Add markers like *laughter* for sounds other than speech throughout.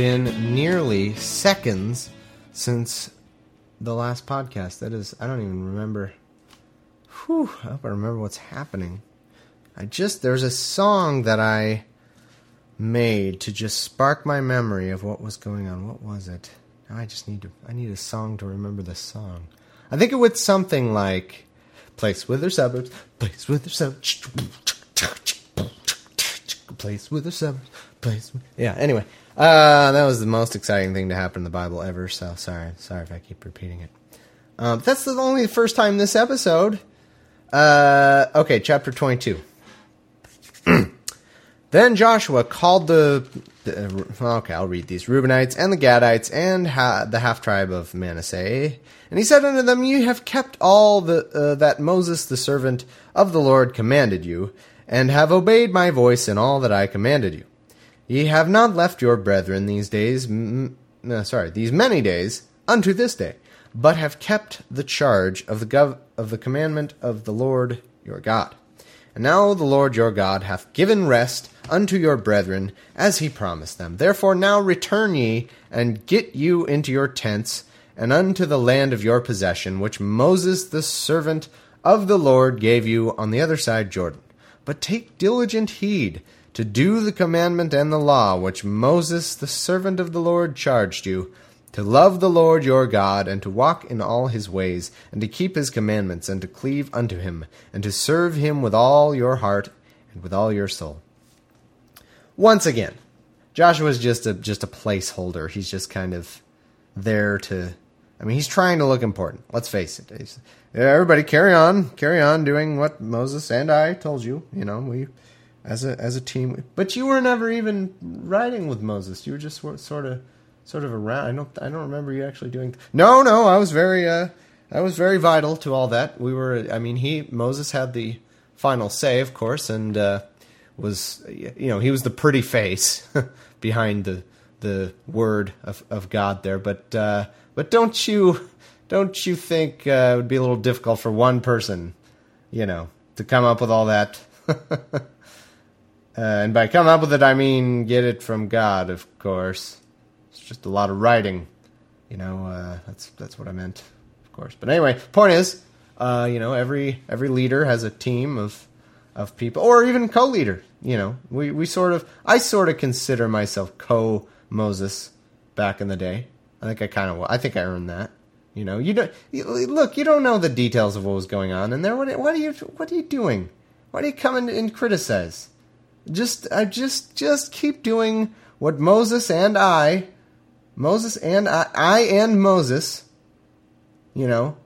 been nearly seconds since the last podcast. That is, I don't even remember. Whew, I hope I remember what's happening. I just, there's a song that I made to just spark my memory of what was going on. What was it? Now I just need to, I need a song to remember the song. I think it was something like Place with their suburbs, place with their suburbs, place with their suburbs, place with... Yeah, anyway. Uh, that was the most exciting thing to happen in the Bible ever, so sorry. Sorry if I keep repeating it. Um, that's the only first time this episode. Uh, okay, chapter 22. *clears throat* then Joshua called the, the. Okay, I'll read these Reubenites and the Gadites and ha, the half tribe of Manasseh. And he said unto them, You have kept all the, uh, that Moses the servant of the Lord commanded you, and have obeyed my voice in all that I commanded you. Ye have not left your brethren these days, m- no, sorry, these many days, unto this day, but have kept the charge of the gov- of the commandment of the Lord your God. And now the Lord your God hath given rest unto your brethren, as he promised them. Therefore now return ye, and get you into your tents, and unto the land of your possession, which Moses the servant of the Lord gave you on the other side Jordan. But take diligent heed to do the commandment and the law which Moses the servant of the Lord charged you, to love the Lord your God, and to walk in all his ways, and to keep his commandments, and to cleave unto him, and to serve him with all your heart and with all your soul. Once again, Joshua's just a just a placeholder. He's just kind of there to I mean, he's trying to look important. Let's face it. Everybody, carry on, carry on doing what Moses and I told you. You know, we as a as a team. But you were never even riding with Moses. You were just sort of sort of around. I don't I don't remember you actually doing. No, no, I was very uh, I was very vital to all that. We were. I mean, he Moses had the final say, of course, and uh, was you know he was the pretty face *laughs* behind the the word of of God there, but. Uh, but don't you don't you think uh, it would be a little difficult for one person, you know, to come up with all that? *laughs* uh, and by come up with it, I mean get it from God, of course. It's just a lot of writing, you know. Uh, that's that's what I meant, of course. But anyway, point is, uh, you know, every every leader has a team of of people, or even co-leader. You know, we we sort of I sort of consider myself co Moses back in the day. I think I kind of I think I earned that. You know, you don't you, look. You don't know the details of what was going on in there. What, what are you What are you doing? Why do you come in and criticize? Just I just just keep doing what Moses and I, Moses and I, I and Moses, you know,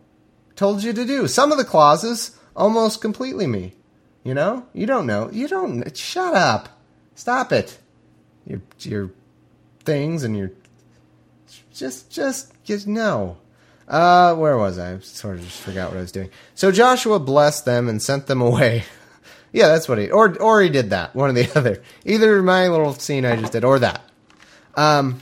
told you to do. Some of the clauses almost completely me. You know, you don't know. You don't. Shut up. Stop it. Your your things and your just, just, just no. Uh, where was I? I sort of just forgot what I was doing. So Joshua blessed them and sent them away. *laughs* yeah, that's what he, or, or he did that. One or the *laughs* other. Either my little scene I just did, or that. Um,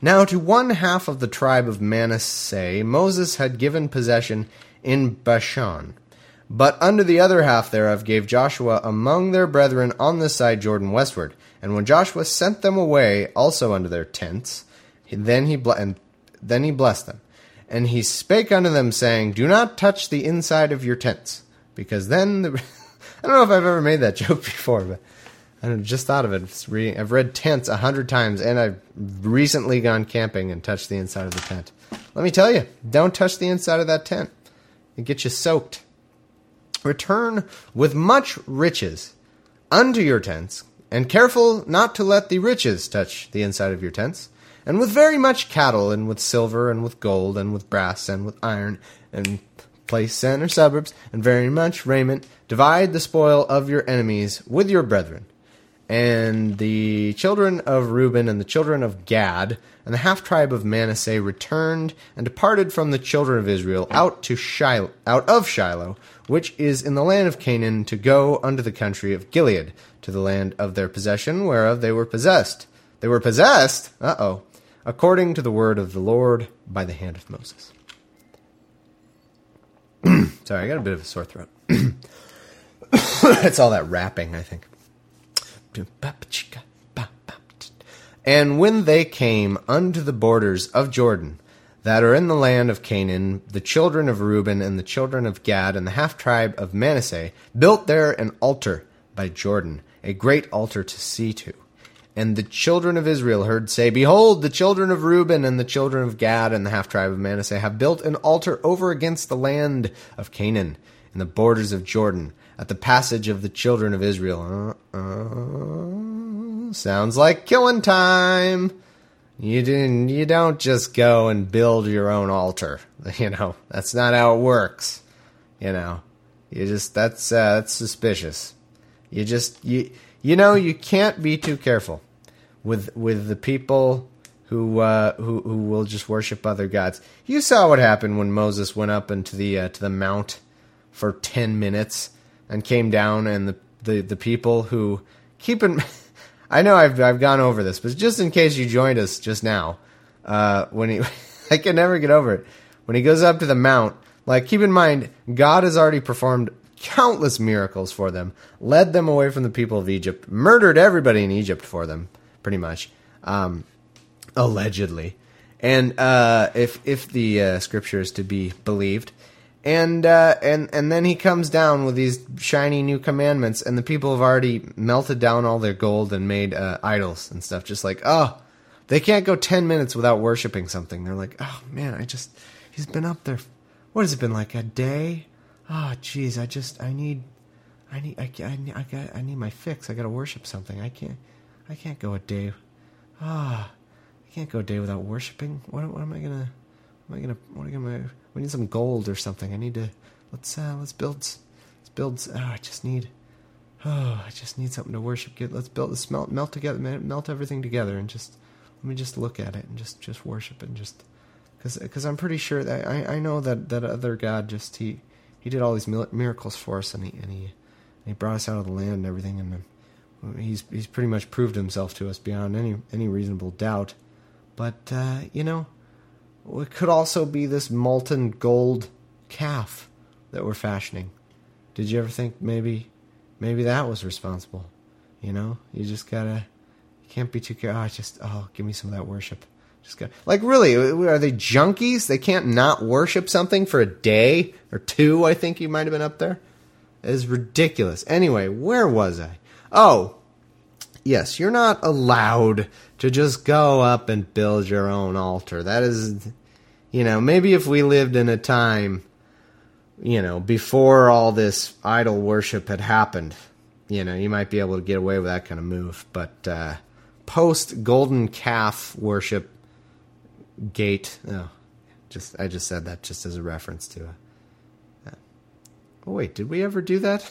now to one half of the tribe of Manasseh, Moses had given possession in Bashan. But unto the other half thereof gave Joshua among their brethren on this side Jordan westward. And when Joshua sent them away also unto their tents, then he ble- and then he blessed them, and he spake unto them, saying, Do not touch the inside of your tents, because then the *laughs* I don't know if I've ever made that *laughs* joke before, but I just thought of it. Reading, I've read tents a hundred times, and I've recently gone camping and touched the inside of the tent. Let me tell you, don't touch the inside of that tent; it gets you soaked. Return with much riches unto your tents, and careful not to let the riches touch the inside of your tents and with very much cattle, and with silver, and with gold, and with brass, and with iron, and place or suburbs, and very much raiment, divide the spoil of your enemies with your brethren. And the children of Reuben and the children of Gad and the half tribe of Manasseh returned and departed from the children of Israel out to Shiloh, out of Shiloh, which is in the land of Canaan, to go unto the country of Gilead, to the land of their possession, whereof they were possessed. They were possessed. Uh oh according to the word of the Lord by the hand of Moses. *clears throat* Sorry, I got a bit of a sore throat. *clears throat* *laughs* it's all that rapping, I think. And when they came unto the borders of Jordan, that are in the land of Canaan, the children of Reuben and the children of Gad and the half tribe of Manasseh built there an altar by Jordan, a great altar to see to. And the children of Israel heard say, Behold, the children of Reuben and the children of Gad and the half tribe of Manasseh have built an altar over against the land of Canaan, in the borders of Jordan, at the passage of the children of Israel. Uh, uh, sounds like killing time. You didn't. You don't just go and build your own altar. *laughs* You know that's not how it works. You know, you just that's uh, that's suspicious. You just you you know you can't be too careful with with the people who uh, who who will just worship other gods. You saw what happened when Moses went up into the uh, to the mount for ten minutes and came down, and the the, the people who keep in. *laughs* I know I've I've gone over this, but just in case you joined us just now, uh, when he, *laughs* I can never get over it. When he goes up to the mount, like keep in mind, God has already performed countless miracles for them, led them away from the people of Egypt, murdered everybody in Egypt for them, pretty much, um, allegedly. And uh, if if the uh, scripture is to be believed, and uh, and and then he comes down with these shiny new commandments, and the people have already melted down all their gold and made uh, idols and stuff. Just like oh, they can't go ten minutes without worshiping something. They're like oh man, I just he's been up there. What has it been like a day? Oh jeez, I just I need I need I, I, I got I need my fix. I got to worship something. I can't I can't go a day. Ah, I can't go a day without worshiping. What, what am I gonna? What am I gonna? What am I? We need some gold or something. I need to. Let's uh, let's build. Let's build. Oh, I just need. Oh, I just need something to worship. Get let's build. Let's melt melt together. Melt everything together and just let me just look at it and just just worship and just because because I'm pretty sure that I I know that that other God just he he did all these miracles for us and he and he and he brought us out of the land and everything and he's he's pretty much proved himself to us beyond any any reasonable doubt. But uh, you know it could also be this molten gold calf that we're fashioning. Did you ever think maybe maybe that was responsible? You know, you just gotta you can't be too careful. Oh, just oh, give me some of that worship. Just got like really are they junkies? They can't not worship something for a day or two. I think you might have been up there. It's ridiculous. Anyway, where was I? Oh, yes, you're not allowed to just go up and build your own altar. That is, you know, maybe if we lived in a time, you know, before all this idol worship had happened, you know, you might be able to get away with that kind of move. But uh, post golden calf worship gate, oh, just I just said that just as a reference to. Uh, oh wait, did we ever do that?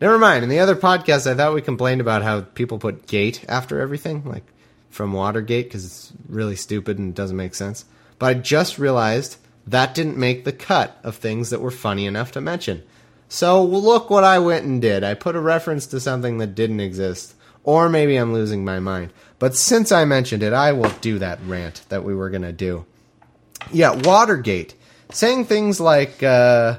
Never mind. In the other podcast, I thought we complained about how people put gate after everything, like from Watergate, because it's really stupid and it doesn't make sense. But I just realized that didn't make the cut of things that were funny enough to mention. So look what I went and did. I put a reference to something that didn't exist. Or maybe I'm losing my mind. But since I mentioned it, I will do that rant that we were going to do. Yeah, Watergate. Saying things like, uh,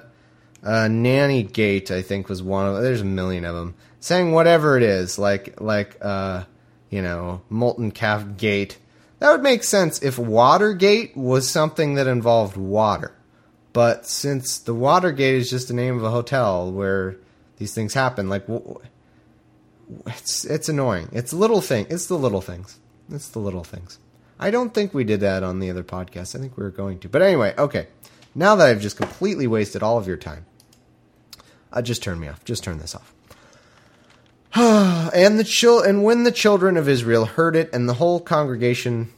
uh, Nanny Gate, I think, was one of. There's a million of them saying whatever it is, like like uh, you know, molten calf gate. That would make sense if Watergate was something that involved water. But since the Watergate is just the name of a hotel where these things happen, like it's it's annoying. It's little thing. It's the little things. It's the little things. I don't think we did that on the other podcast. I think we were going to. But anyway, okay. Now that I've just completely wasted all of your time, uh, just turn me off. Just turn this off. *sighs* and the chil- and when the children of Israel heard it, and the whole congregation,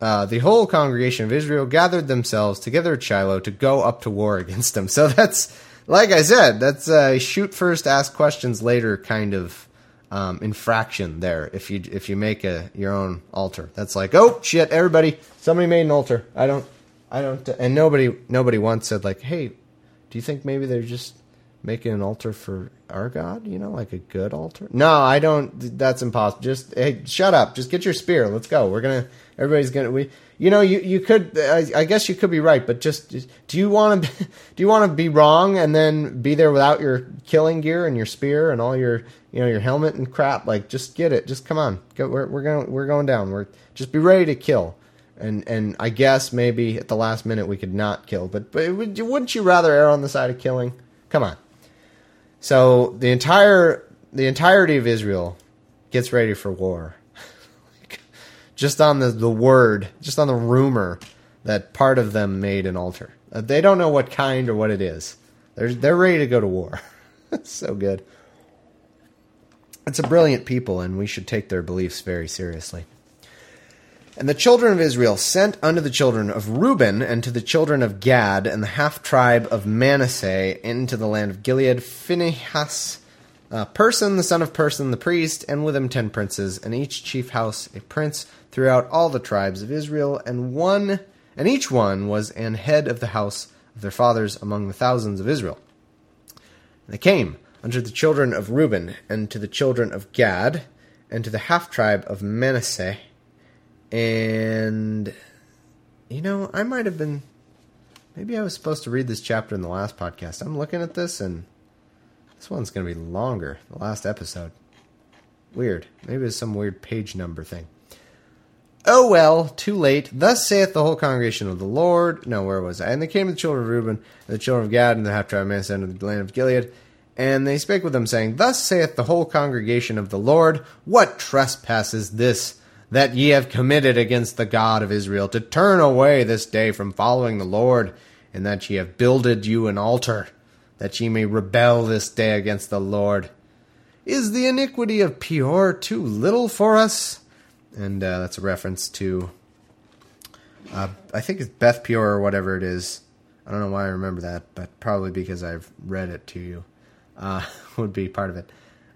uh, the whole congregation of Israel gathered themselves together at Shiloh to go up to war *laughs* against them. So that's like I said, that's a shoot first, ask questions later kind of um, infraction there. If you if you make a your own altar, that's like oh shit, everybody, somebody made an altar. I don't, I don't, and nobody nobody once said like, hey, do you think maybe they're just making an altar for our God, you know, like a good altar. No, I don't. That's impossible. Just hey, shut up. Just get your spear. Let's go. We're gonna. Everybody's gonna. We. You know, you you could. I, I guess you could be right, but just do you want to? *laughs* Do you want to be wrong and then be there without your killing gear and your spear and all your you know your helmet and crap. Like just get it. Just come on. Go, we're we're going we're going down. We're just be ready to kill. And and I guess maybe at the last minute we could not kill, but but would, wouldn't you rather err on the side of killing? Come on. So the entire the entirety of Israel gets ready for war. *laughs* just on the, the word, just on the rumor that part of them made an altar. Uh, they don't know what kind or what it is. They're they're ready to go to war. *laughs* so good. It's a brilliant people, and we should take their beliefs very seriously. And the children of Israel sent unto the children of Reuben and to the children of Gad and the half tribe of Manasseh into the land of Gilead. Phinehas, uh, Person, the son of Person, the priest, and with him ten princes, and each chief house a prince throughout all the tribes of Israel, and one, and each one was an head of the house of their fathers among the thousands of Israel. And they came unto the children of Reuben, and to the children of Gad, and to the half tribe of Manasseh, and you know, I might have been maybe I was supposed to read this chapter in the last podcast. I'm looking at this and this one's going to be longer. The last episode. Weird. Maybe it's some weird page number thing. Oh well, too late. Thus saith the whole congregation of the Lord. No, where was I? And they came to the children of Reuben, and the children of Gad, and the half tribe of Manasseh, and the land of Gilead. And they spake with them, saying, Thus saith the whole congregation of the Lord, What trespass is this that ye have committed against the God of Israel, to turn away this day from following the Lord, and that ye have builded you an altar, that ye may rebel this day against the Lord? Is the iniquity of Peor too little for us? and uh, that's a reference to uh, I think it's Beth Peor or whatever it is. I don't know why I remember that, but probably because I've read it to you. Uh, *laughs* would be part of it.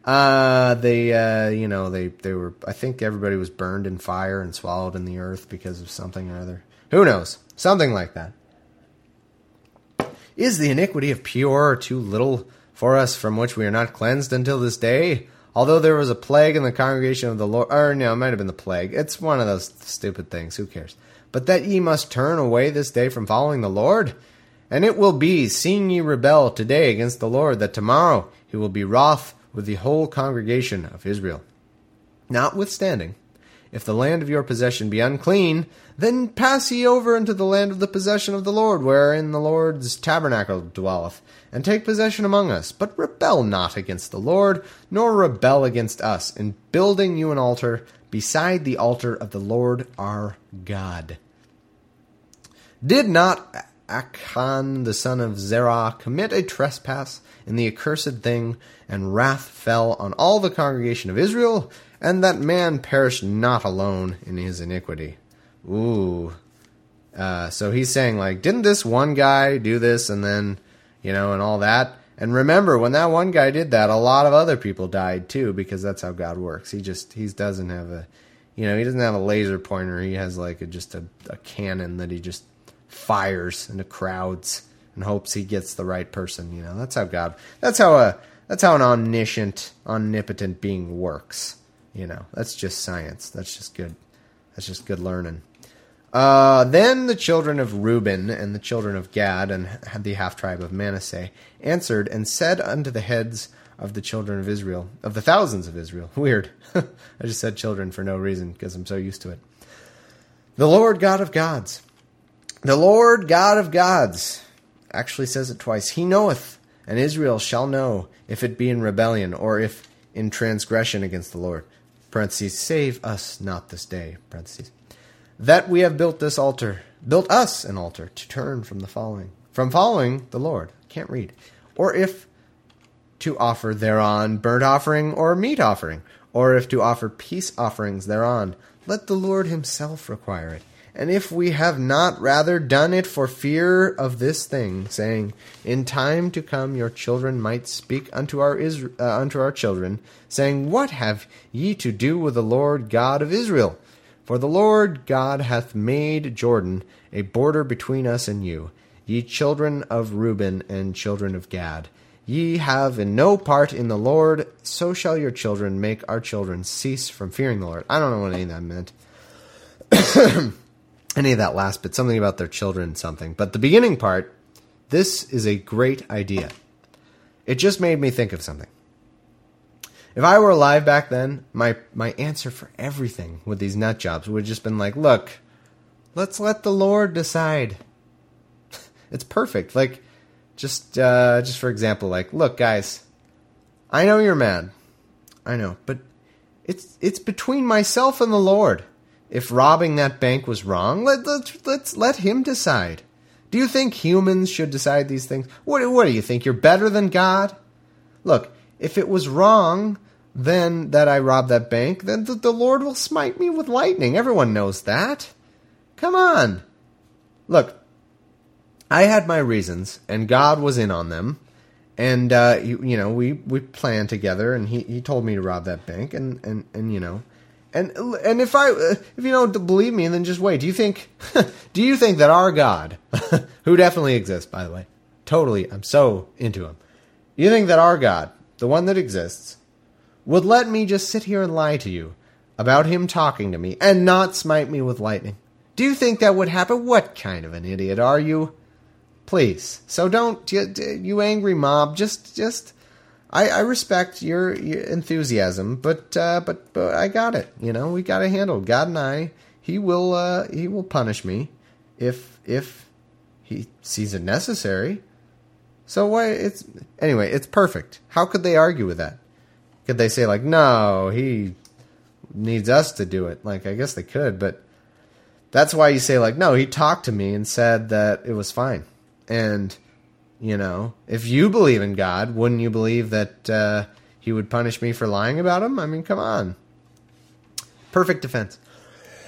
Uh, they, uh, you know, they, they were. I think everybody was burned in fire and swallowed in the earth because of something or other. Who knows? Something like that. Is the iniquity of Peor too little for us, from which we are not cleansed until this day? Although there was a plague in the congregation of the Lord, or no, it might have been the plague. It's one of those stupid things. Who cares? But that ye must turn away this day from following the Lord? And it will be, seeing ye rebel today against the Lord, that tomorrow he will be wroth with the whole congregation of Israel. Notwithstanding, if the land of your possession be unclean, then pass ye over into the land of the possession of the Lord, wherein the Lord's tabernacle dwelleth, and take possession among us. But rebel not against the Lord, nor rebel against us, in building you an altar beside the altar of the Lord our God. Did not Achan the son of Zerah commit a trespass in the accursed thing, and wrath fell on all the congregation of Israel? and that man perished not alone in his iniquity. Ooh. Uh, so he's saying, like, didn't this one guy do this and then, you know, and all that? And remember, when that one guy did that, a lot of other people died too, because that's how God works. He just, he doesn't have a, you know, he doesn't have a laser pointer. He has like a, just a, a cannon that he just fires into crowds and hopes he gets the right person. You know, that's how God, that's how a, that's how an omniscient, omnipotent being works. You know, that's just science. That's just good. That's just good learning. Uh, then the children of Reuben and the children of Gad and the half tribe of Manasseh answered and said unto the heads of the children of Israel, of the thousands of Israel. *laughs* Weird. *laughs* I just said children for no reason because I'm so used to it. The Lord God of gods. The Lord God of gods actually says it twice. He knoweth, and Israel shall know if it be in rebellion or if in transgression against the Lord parentheses, save us not this day, parentheses, that we have built this altar, built us an altar to turn from the following, from following the Lord. Can't read. Or if to offer thereon burnt offering or meat offering, or if to offer peace offerings thereon, let the Lord himself require it. And if we have not rather done it for fear of this thing, saying, In time to come your children might speak unto our Isra- uh, unto our children, saying, What have ye to do with the Lord God of Israel? For the Lord God hath made Jordan a border between us and you, ye children of Reuben and children of Gad. Ye have in no part in the Lord, so shall your children make our children cease from fearing the Lord. I don't know what any of that meant. *clears throat* any of that last bit, something about their children, something. But the beginning part, this is a great idea. it just made me think of something. If I were alive back then, my my answer for everything with these nut jobs would have just been like, look, let's let the Lord decide. *laughs* it's perfect. Like, just uh, just for example, like, look, guys, I know you're mad, I know, but it's it's between myself and the Lord. If robbing that bank was wrong, let let's, let's let him decide. Do you think humans should decide these things? What what do you think? You're better than God? Look, if it was wrong, then that I robbed that bank, then the, the Lord will smite me with lightning. Everyone knows that. Come on. Look, I had my reasons, and God was in on them. And uh, you, you know, we, we planned together, and he, he told me to rob that bank, and, and, and you know, and and if I uh, if you don't believe me, then just wait. Do you think *laughs* do you think that our God, *laughs* who definitely exists, by the way, totally, I'm so into him. You think that our God, the one that exists, would let me just sit here and lie to you about him talking to me and not smite me with lightning? Do you think that would happen? What kind of an idiot are you? Please. So don't you, you angry mob. Just just I, I respect your, your enthusiasm, but uh, but but I got it. You know, we got it handled. God and I, he will uh, he will punish me if if he sees it necessary. So why it's anyway, it's perfect. How could they argue with that? Could they say like, no, he needs us to do it? Like I guess they could, but that's why you say like, no, he talked to me and said that it was fine. And you know, if you believe in God, wouldn't you believe that uh, He would punish me for lying about Him? I mean, come on. Perfect defense.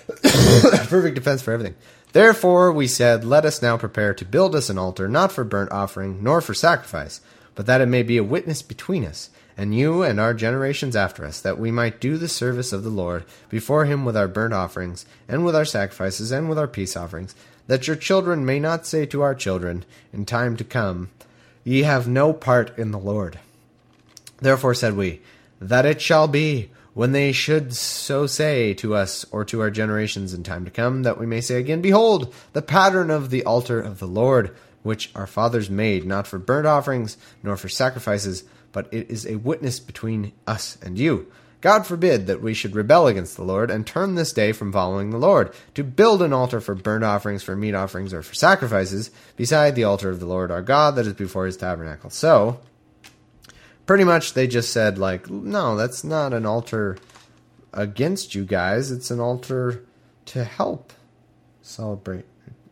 *coughs* Perfect defense for everything. Therefore, we said, Let us now prepare to build us an altar, not for burnt offering, nor for sacrifice, but that it may be a witness between us, and you and our generations after us, that we might do the service of the Lord before him with our burnt offerings, and with our sacrifices, and with our peace offerings, that your children may not say to our children in time to come, Ye have no part in the Lord. Therefore said we, That it shall be, when they should so say to us or to our generations in time to come, that we may say again, Behold, the pattern of the altar of the Lord, which our fathers made, not for burnt offerings, nor for sacrifices, but it is a witness between us and you God forbid that we should rebel against the Lord and turn this day from following the Lord, to build an altar for burnt offerings, for meat offerings, or for sacrifices, beside the altar of the Lord our God that is before his tabernacle. So, pretty much they just said, like, no, that's not an altar against you guys, it's an altar to help celebrate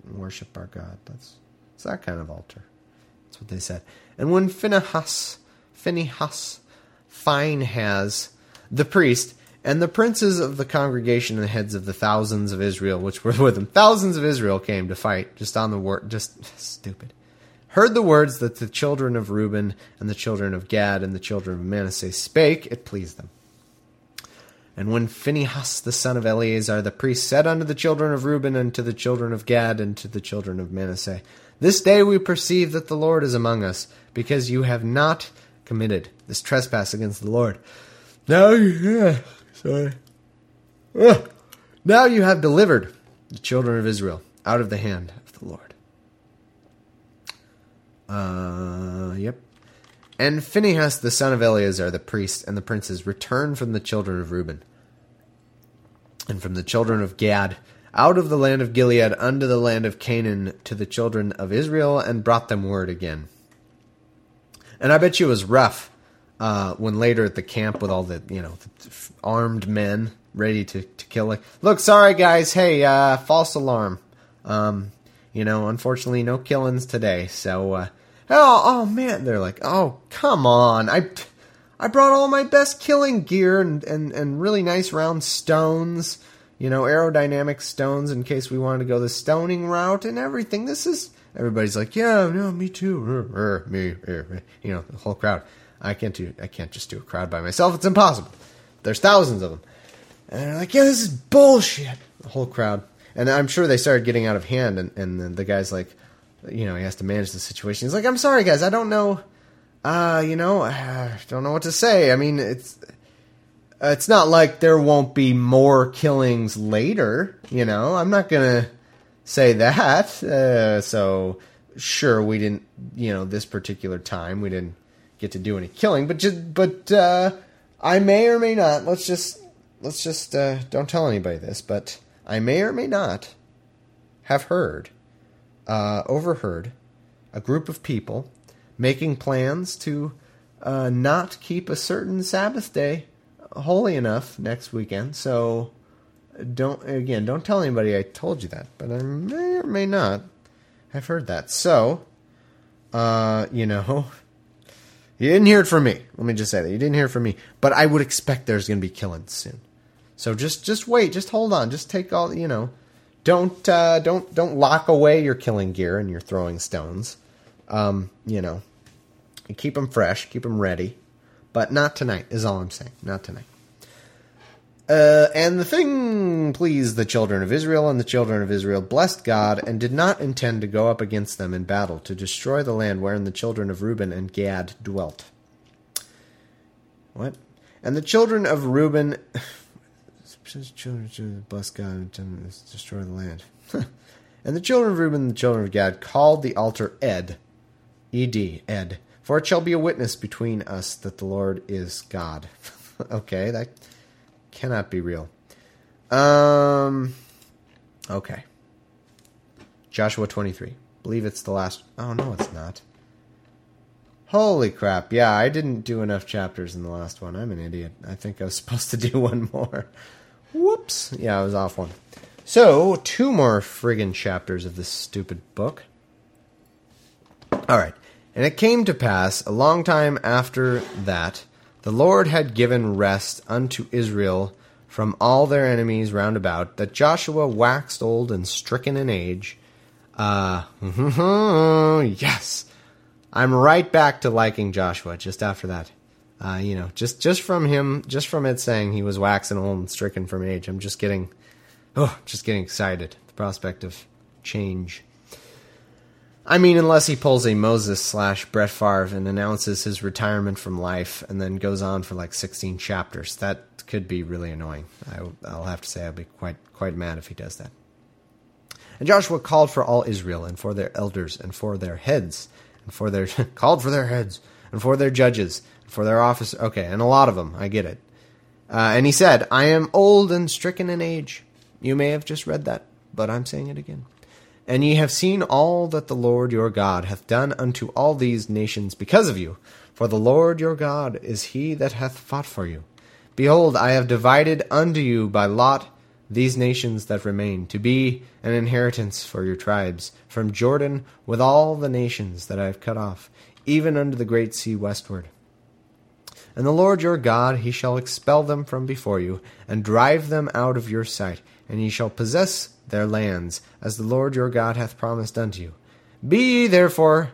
worship our God. That's it's that kind of altar. That's what they said. And when Phinehas, Phinehas, Phinehas, the priest, and the princes of the congregation and the heads of the thousands of Israel which were with him. Thousands of Israel came to fight just on the word, just *laughs* stupid. Heard the words that the children of Reuben and the children of Gad and the children of Manasseh spake, it pleased them. And when Phinehas the son of Eleazar the priest said unto the children of Reuben and to the children of Gad and to the children of Manasseh, This day we perceive that the Lord is among us, because you have not committed this trespass against the Lord. Now, yeah, sorry. Now you have delivered the children of Israel out of the hand of the Lord. Uh, yep. And Phinehas, the son of Eleazar, the priest, and the princes returned from the children of Reuben and from the children of Gad out of the land of Gilead unto the land of Canaan to the children of Israel and brought them word again. And I bet you it was rough uh, when later at the camp with all the you know the armed men ready to, to kill like look sorry guys. Hey uh, false alarm. Um, you know unfortunately no killings today. So uh, oh oh man. They're like oh come on. I I brought all my best killing gear and, and, and really nice round stones you know aerodynamic stones in case we wanted to go the stoning route and everything. This is everybody's like yeah no me too. Me you know the whole crowd I can't do I can't just do a crowd by myself. It's impossible. There's thousands of them. And they're like, yeah, this is bullshit. The whole crowd. And I'm sure they started getting out of hand and, and the guy's like you know, he has to manage the situation. He's like, I'm sorry guys, I don't know uh, you know, I don't know what to say. I mean, it's it's not like there won't be more killings later, you know. I'm not to say that. Uh, so sure we didn't, you know, this particular time we didn't get to do any killing, but just but uh, I may or may not. Let's just let's just uh, don't tell anybody this, but I may or may not have heard, uh, overheard, a group of people making plans to uh, not keep a certain Sabbath day holy enough next weekend. So don't again, don't tell anybody I told you that, but I may or may not have heard that. So, uh, you know, *laughs* you didn't hear it from me. Let me just say that you didn't hear it from me, but I would expect there's going to be killings soon. So just just wait, just hold on, just take all you know. Don't uh, don't don't lock away your killing gear and your throwing stones. Um, you know, keep them fresh, keep them ready, but not tonight. Is all I'm saying. Not tonight. Uh, and the thing pleased the children of Israel, and the children of Israel blessed God, and did not intend to go up against them in battle to destroy the land wherein the children of Reuben and Gad dwelt. What? And the children of Reuben *sighs* children bless God and destroy the land. *laughs* and the children of Reuben and the children of Gad called the altar Ed, Ed, Ed, for it shall be a witness between us that the Lord is God. *laughs* okay, that cannot be real. Um, okay. Joshua 23. Believe it's the last. Oh, no, it's not. Holy crap. Yeah, I didn't do enough chapters in the last one. I'm an idiot. I think I was *laughs* supposed to do one more. Whoops. Yeah, I was off one. So, two more friggin' chapters of this stupid book. Alright. And it came to pass, a long time after that, the Lord had given rest unto Israel from all their enemies round about, that Joshua waxed old and stricken in age. Uh, *laughs* yes. I'm right back to liking Joshua just after that. Uh, you know, just just from him, just from it saying he was waxing old and stricken from age, I'm just getting, oh, just getting excited. The prospect of change. I mean, unless he pulls a Moses slash Brett Favre and announces his retirement from life and then goes on for like 16 chapters, that could be really annoying. I, will have to say I'll be quite quite mad if he does that. And Joshua called for all Israel and for their elders and for their heads and for their *laughs* called for their heads and for their judges and for their office. Okay, and a lot of them. I get it. Uh, and he said, I am old and stricken in age. You may have just read that, but I'm saying it again. And ye have seen all that the Lord your God hath done unto all these nations because of you. For the Lord your God is he that hath fought for you. Behold, I have divided unto you by lot these nations that remain, to be an inheritance for your tribes, from Jordan with all the nations that I have cut off, even unto the great sea westward. And the Lord your God, he shall expel them from before you, and drive them out of your sight, and ye shall possess their lands, as the Lord your God hath promised unto you. Be ye therefore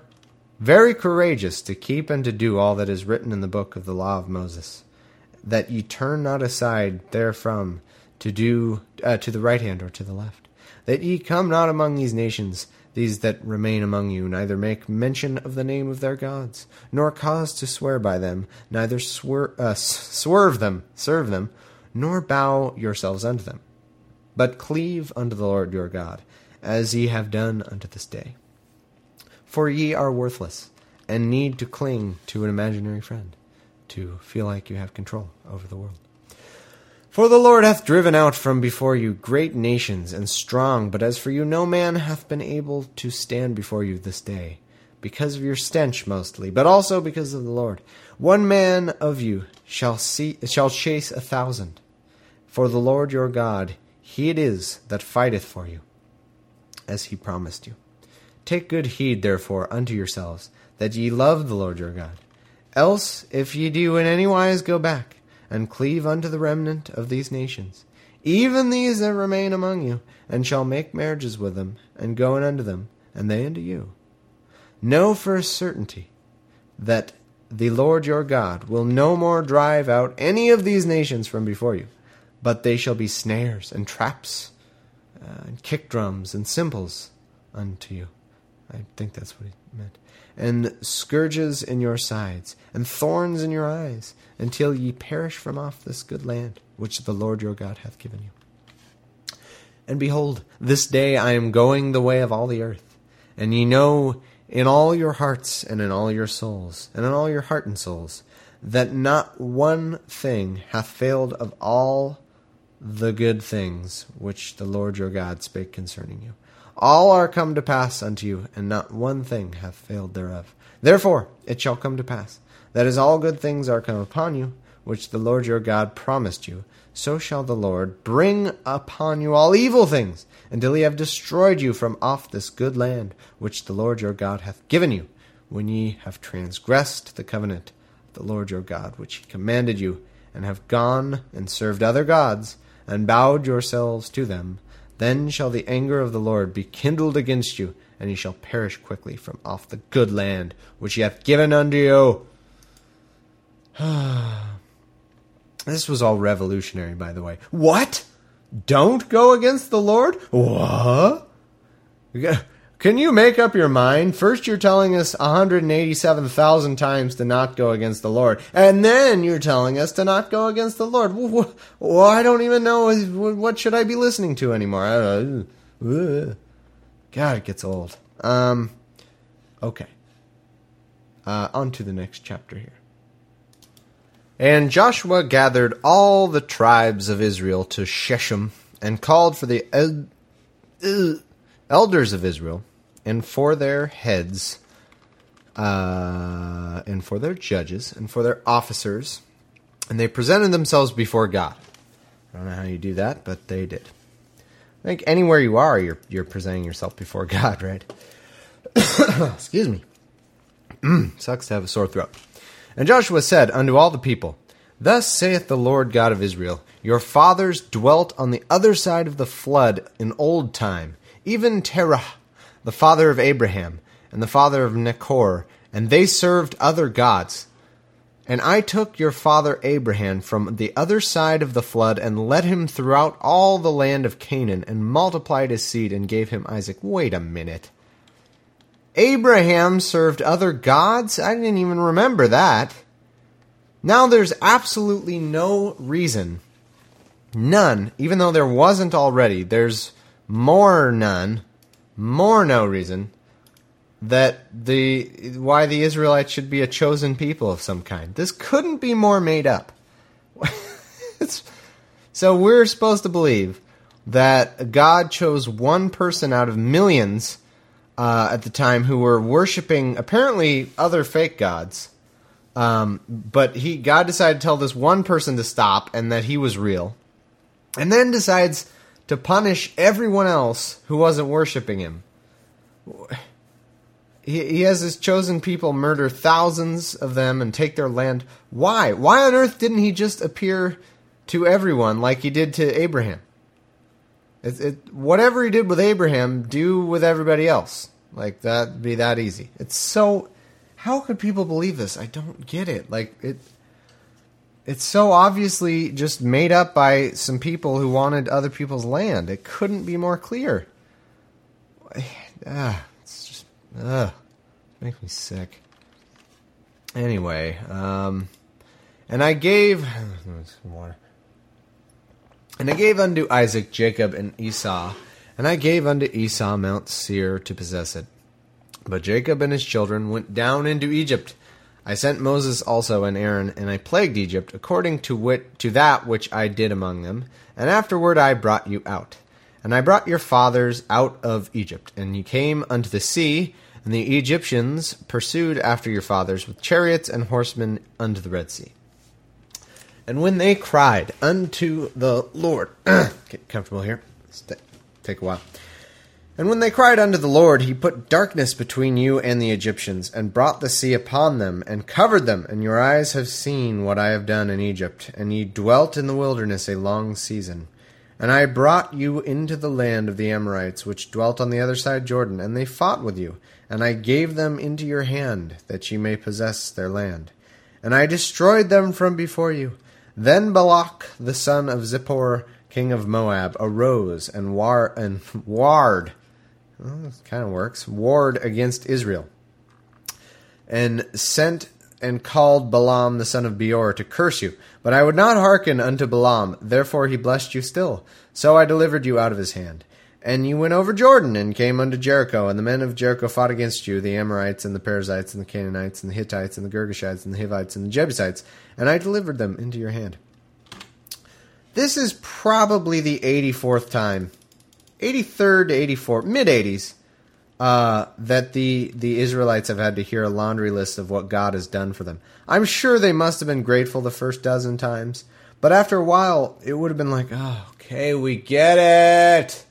very courageous to keep and to do all that is written in the book of the law of Moses, that ye turn not aside therefrom to do uh, to the right hand or to the left, that ye come not among these nations these that remain among you neither make mention of the name of their gods, nor cause to swear by them, neither swer- uh, swerve them, serve them, nor bow yourselves unto them, but cleave unto the Lord your God, as ye have done unto this day. For ye are worthless, and need to cling to an imaginary friend, to feel like you have control over the world. For the Lord hath driven out from before you great nations and strong, but as for you, no man hath been able to stand before you this day, because of your stench mostly, but also because of the Lord. One man of you shall see shall chase a thousand. For the Lord your God, he it is that fighteth for you, as he promised you. Take good heed, therefore, unto yourselves, that ye love the Lord your God. Else, if ye do in any wise go back, and cleave unto the remnant of these nations, even these that remain among you, and shall make marriages with them, and go in unto them, and they unto you. Know for a certainty that the Lord your God will no more drive out any of these nations from before you, but they shall be snares and traps, uh, and kick drums and cymbals unto you. I think that's what he meant and scourges in your sides, and thorns in your eyes, until ye perish from off this good land which the Lord your God hath given you. And behold, this day I am going the way of all the earth, and ye know in all your hearts and in all your souls, and in all your heart and souls, that not one thing hath failed of all the good things which the Lord your God spake concerning you. All are come to pass unto you, and not one thing hath failed thereof. Therefore it shall come to pass, that as all good things are come upon you, which the Lord your God promised you, so shall the Lord bring upon you all evil things, until he have destroyed you from off this good land, which the Lord your God hath given you, when ye have transgressed the covenant of the Lord your God, which he commanded you, and have gone and served other gods, and bowed yourselves to them, then shall the anger of the Lord be kindled against you, and ye shall perish quickly from off the good land which he hath given unto you. *sighs* this was all revolutionary, by the way. What? Don't go against the Lord? What? Can you make up your mind? First, you're telling us 187,000 times to not go against the Lord, and then you're telling us to not go against the Lord. Well, I don't even know what should I be listening to anymore. God, it gets old. Um, okay. Uh, on to the next chapter here. And Joshua gathered all the tribes of Israel to Shechem and called for the el- el- elders of Israel and for their heads, uh, and for their judges, and for their officers, and they presented themselves before God. I don't know how you do that, but they did. I think anywhere you are, you're you're presenting yourself before *laughs* God, right? *coughs* Excuse me. Mm, *clears throat* Sucks to have a sore throat. And Joshua said unto all the people, Thus saith the Lord God of Israel, Your fathers dwelt on the other side of the flood in old time, even Terah the father of Abraham, and the father of Nachor, and they served other gods. And I took your father Abraham from the other side of the flood, and led him throughout all the land of Canaan, and multiplied his seed, and gave him Isaac. Wait a minute. Abraham served other gods? I didn't even remember that. Now there's absolutely no reason, none, even though there wasn't already, there's more none more no reason that the why the Israelites should be a chosen people of some kind. This couldn't be more made up. *laughs* so we're supposed to believe that God chose one person out of millions uh, at the time who were worshiping apparently other fake gods. Um, but he God decided to tell this one person to stop and that he was real, and then decides to punish everyone else who wasn't worshiping him. He, he has his chosen people murder thousands of them and take their land. Why? Why on earth didn't he just appear to everyone like he did to Abraham? It, it, whatever he did with Abraham, do with everybody else. Like that, be that easy. It's so. How could people believe this? I don't get it. Like it it's so obviously just made up by some people who wanted other people's land. It couldn't be more clear. Ah, it's just ugh, makes me sick. Anyway, um, and I gave *sighs* water. And I gave unto Isaac Jacob and Esau, and I gave unto Esau Mount Seir to possess it. But Jacob and his children went down into Egypt I sent Moses also and Aaron, and I plagued Egypt according to wit to that which I did among them. And afterward I brought you out. And I brought your fathers out of Egypt, and you came unto the sea, and the Egyptians pursued after your fathers with chariots and horsemen unto the Red Sea. And when they cried unto the Lord, *clears throat* get comfortable here, take a while. And when they cried unto the Lord, he put darkness between you and the Egyptians, and brought the sea upon them, and covered them. And your eyes have seen what I have done in Egypt, and ye dwelt in the wilderness a long season. And I brought you into the land of the Amorites, which dwelt on the other side Jordan, and they fought with you. And I gave them into your hand, that ye may possess their land. And I destroyed them from before you. Then Balak the son of Zippor, king of Moab, arose and war and *laughs* warred well, kind of works. Warred against Israel. And sent and called Balaam the son of Beor to curse you. But I would not hearken unto Balaam, therefore he blessed you still. So I delivered you out of his hand. And you went over Jordan and came unto Jericho, and the men of Jericho fought against you, the Amorites and the Perizzites and the Canaanites and the Hittites and the Girgashites and the Hivites and the Jebusites, and I delivered them into your hand. This is probably the 84th time, 83rd to 84th, mid 80s, uh, that the, the Israelites have had to hear a laundry list of what God has done for them. I'm sure they must have been grateful the first dozen times, but after a while, it would have been like, oh, okay, we get it.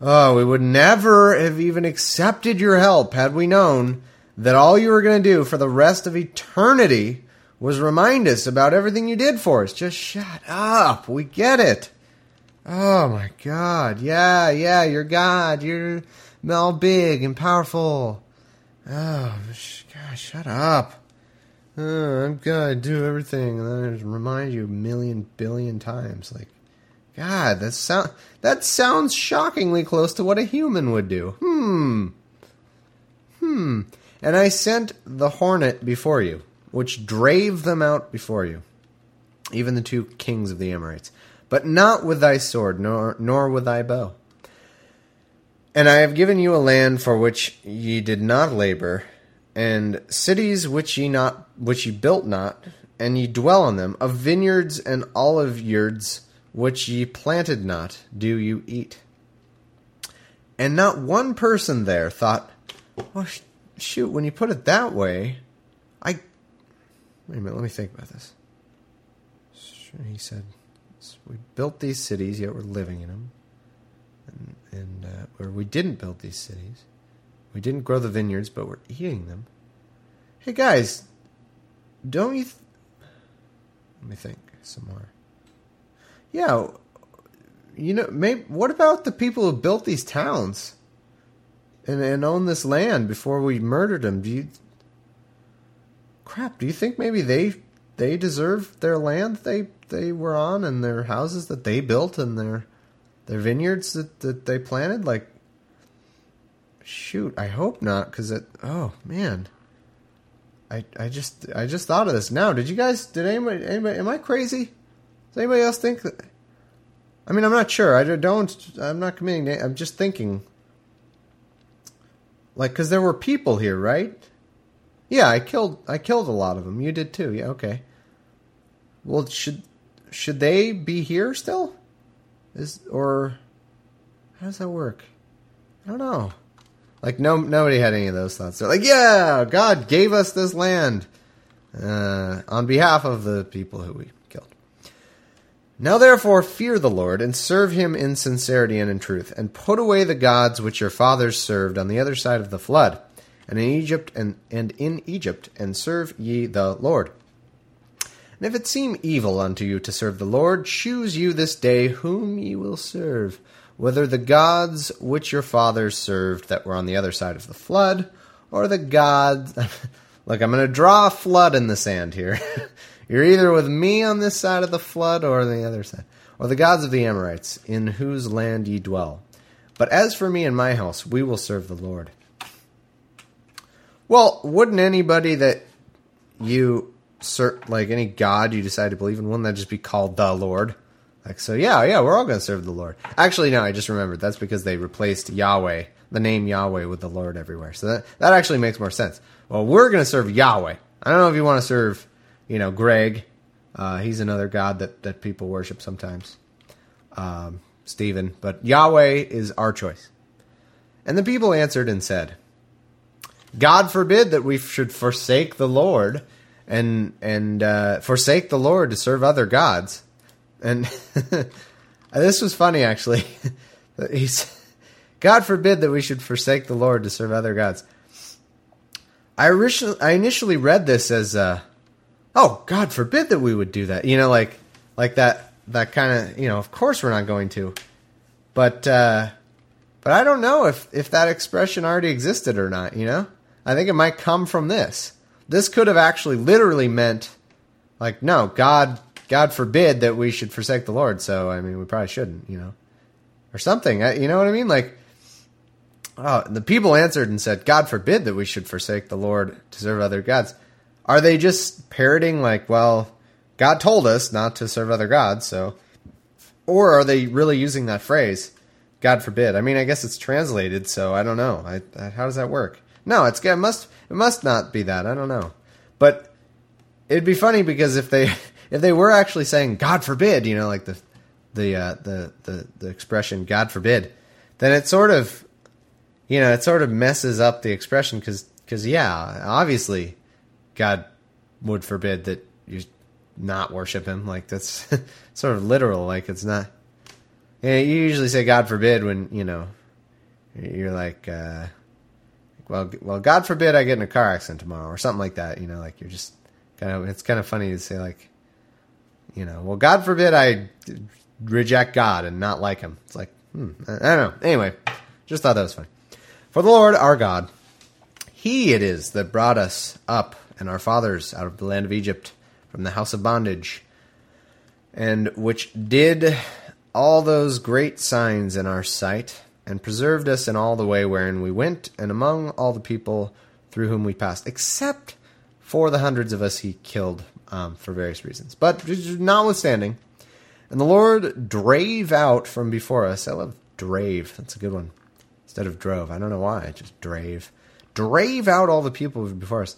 Oh, we would never have even accepted your help had we known that all you were going to do for the rest of eternity was remind us about everything you did for us. Just shut up. We get it. Oh my God. Yeah, yeah, you're God. You're all big and powerful. Oh, gosh, shut up. Oh, I'm gonna do everything, and then I just remind you a million billion times. Like, God, that sound that sounds shockingly close to what a human would do. Hmm. Hmm. And I sent the hornet before you, which drave them out before you, even the two kings of the Amorites, but not with thy sword, nor nor with thy bow. And I have given you a land for which ye did not labor, and cities which ye not which ye built not, and ye dwell on them, of vineyards and olive yards which ye planted not, do you eat. And not one person there thought, well, sh- shoot, when you put it that way, I. Wait a minute, let me think about this. He said, We built these cities, yet we're living in them. And, and uh, or we didn't build these cities. We didn't grow the vineyards, but we're eating them. Hey, guys, don't you. Th- Let me think some more. Yeah, you know, maybe what about the people who built these towns and and owned this land before we murdered them? Do you crap? Do you think maybe they they deserve their land they they were on and their houses that they built and their their vineyards that that they planted? Like, shoot, I hope not, because it. Oh man. I, I just I just thought of this now. Did you guys? Did anybody? Anybody? Am I crazy? Does anybody else think that? I mean, I'm not sure. I don't. I'm not committing. To, I'm just thinking. Like, because there were people here, right? Yeah, I killed. I killed a lot of them. You did too. Yeah. Okay. Well, should should they be here still? Is or how does that work? I don't know. Like no nobody had any of those thoughts. They're like, yeah, God gave us this land uh, on behalf of the people who we killed. Now therefore fear the Lord and serve him in sincerity and in truth, and put away the gods which your fathers served on the other side of the flood, and in Egypt and, and in Egypt, and serve ye the Lord. And if it seem evil unto you to serve the Lord, choose you this day whom ye will serve whether the gods which your fathers served that were on the other side of the flood, or the gods. *laughs* Look, I'm going to draw a flood in the sand here. *laughs* You're either with me on this side of the flood or the other side, or the gods of the Amorites, in whose land ye dwell. But as for me and my house, we will serve the Lord. Well, wouldn't anybody that you, like any god you decide to believe in, wouldn't that just be called the Lord? Like so, yeah, yeah, we're all going to serve the Lord. Actually, no, I just remembered that's because they replaced Yahweh, the name Yahweh, with the Lord everywhere. So that that actually makes more sense. Well, we're going to serve Yahweh. I don't know if you want to serve, you know, Greg. Uh, he's another god that that people worship sometimes. Um, Stephen, but Yahweh is our choice. And the people answered and said, God forbid that we should forsake the Lord and and uh, forsake the Lord to serve other gods. And *laughs* this was funny, actually. *laughs* He's, God forbid that we should forsake the Lord to serve other gods. I originally, I initially read this as, uh, oh, God forbid that we would do that. You know, like, like that, that kind of, you know, of course we're not going to. But, uh, but I don't know if, if that expression already existed or not, you know? I think it might come from this. This could have actually literally meant, like, no, God God forbid that we should forsake the Lord. So I mean, we probably shouldn't, you know, or something. You know what I mean? Like, oh, the people answered and said, "God forbid that we should forsake the Lord to serve other gods." Are they just parroting like, well, God told us not to serve other gods, so, or are they really using that phrase God forbid. I mean, I guess it's translated, so I don't know. I, I, how does that work? No, it's it must it must not be that. I don't know, but it'd be funny because if they *laughs* if they were actually saying God forbid, you know, like the the uh, the the the expression God forbid, then it sort of you know it sort of messes up the expression because because yeah, obviously God would forbid that you not worship Him. Like that's *laughs* sort of literal. Like it's not. You, know, you usually say God forbid when you know you're like. Uh, well, well, God forbid I get in a car accident tomorrow or something like that. You know, like you're just kind of. It's kind of funny to say like, you know, well, God forbid I reject God and not like Him. It's like, hmm, I, I don't know. Anyway, just thought that was funny. For the Lord our God, He it is that brought us up and our fathers out of the land of Egypt from the house of bondage, and which did all those great signs in our sight, and preserved us in all the way wherein we went, and among all the people through whom we passed, except for the hundreds of us he killed um, for various reasons. But notwithstanding, and the Lord drave out from before us. I love drave. That's a good one. Instead of drove. I don't know why. Just drave. Drave out all the people before us.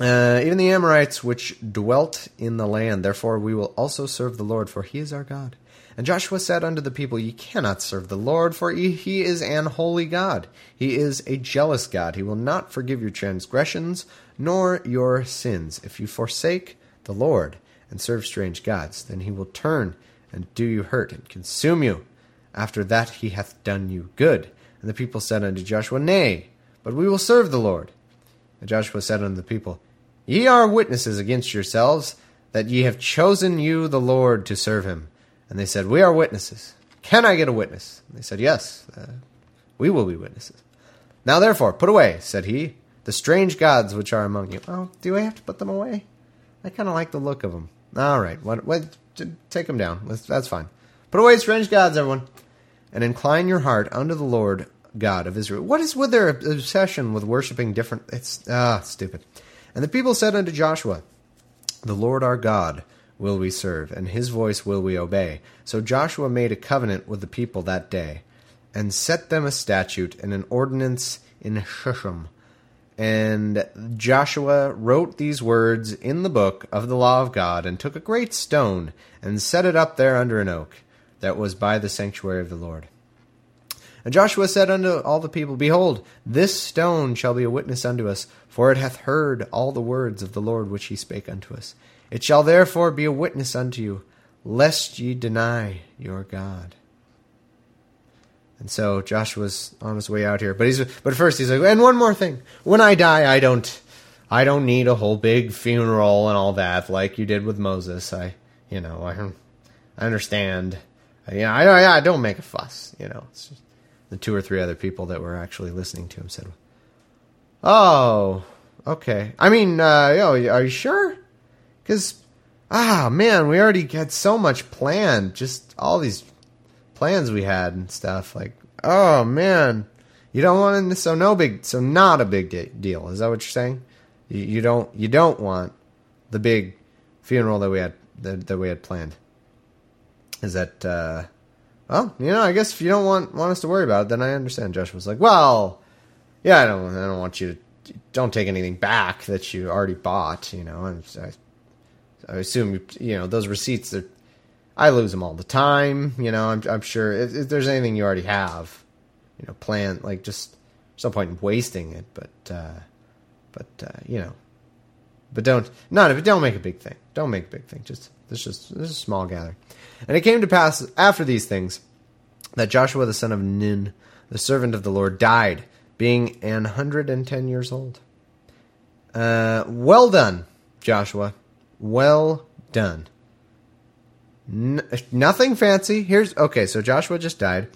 Uh, even the Amorites which dwelt in the land. Therefore we will also serve the Lord, for he is our God. And Joshua said unto the people, Ye cannot serve the Lord, for he is an holy God. He is a jealous God. He will not forgive your transgressions, nor your sins, if you forsake the Lord and serve strange gods. Then he will turn and do you hurt and consume you. After that he hath done you good. And the people said unto Joshua, Nay, but we will serve the Lord. And Joshua said unto the people, Ye are witnesses against yourselves that ye have chosen you the Lord to serve him. And they said, We are witnesses. Can I get a witness? And they said, Yes, uh, we will be witnesses. Now therefore, put away, said he, the strange gods which are among you. Oh, do I have to put them away? I kind of like the look of them. All right, what, what, take them down. That's, fine. Put away strange gods, everyone, and incline your heart unto the Lord God of Israel. What is with their obsession with worshiping different? It's ah stupid. And the people said unto Joshua, The Lord our God will we serve, and His voice will we obey. So Joshua made a covenant with the people that day, and set them a statute and an ordinance in Shushan and Joshua wrote these words in the book of the law of God, and took a great stone, and set it up there under an oak, that was by the sanctuary of the Lord. And Joshua said unto all the people, Behold, this stone shall be a witness unto us, for it hath heard all the words of the Lord which he spake unto us. It shall therefore be a witness unto you, lest ye deny your God. And so Joshua's on his way out here. But he's but first he's like, and one more thing. When I die, I don't I don't need a whole big funeral and all that like you did with Moses. I you know, I I understand. Yeah, I, I don't make a fuss, you know. the two or three other people that were actually listening to him said, "Oh, okay. I mean, uh, yo, are you sure? Cuz ah, man, we already had so much planned. Just all these plans we had and stuff. Like, oh man, you don't want to. So no big. So not a big de- deal. Is that what you're saying? You, you, don't. You don't want the big funeral that we had that, that we had planned. Is that? uh well, you know, I guess if you don't want want us to worry about it, then I understand. Josh was like, well, yeah, I don't, I don't want you to, don't take anything back that you already bought. You know, and I, I assume you know those receipts. Are, I lose them all the time. You know, I'm, I'm sure if, if, there's anything you already have, you know, plan like just there's no point in wasting it. But uh, but uh, you know, but don't of it. Don't make a big thing. Don't make a big thing. Just this just this is a small gathering. And it came to pass after these things that Joshua the son of Nun, the servant of the Lord, died, being an hundred and ten years old. Uh, well done, Joshua. Well done. N- nothing fancy. Here's okay. So Joshua just died.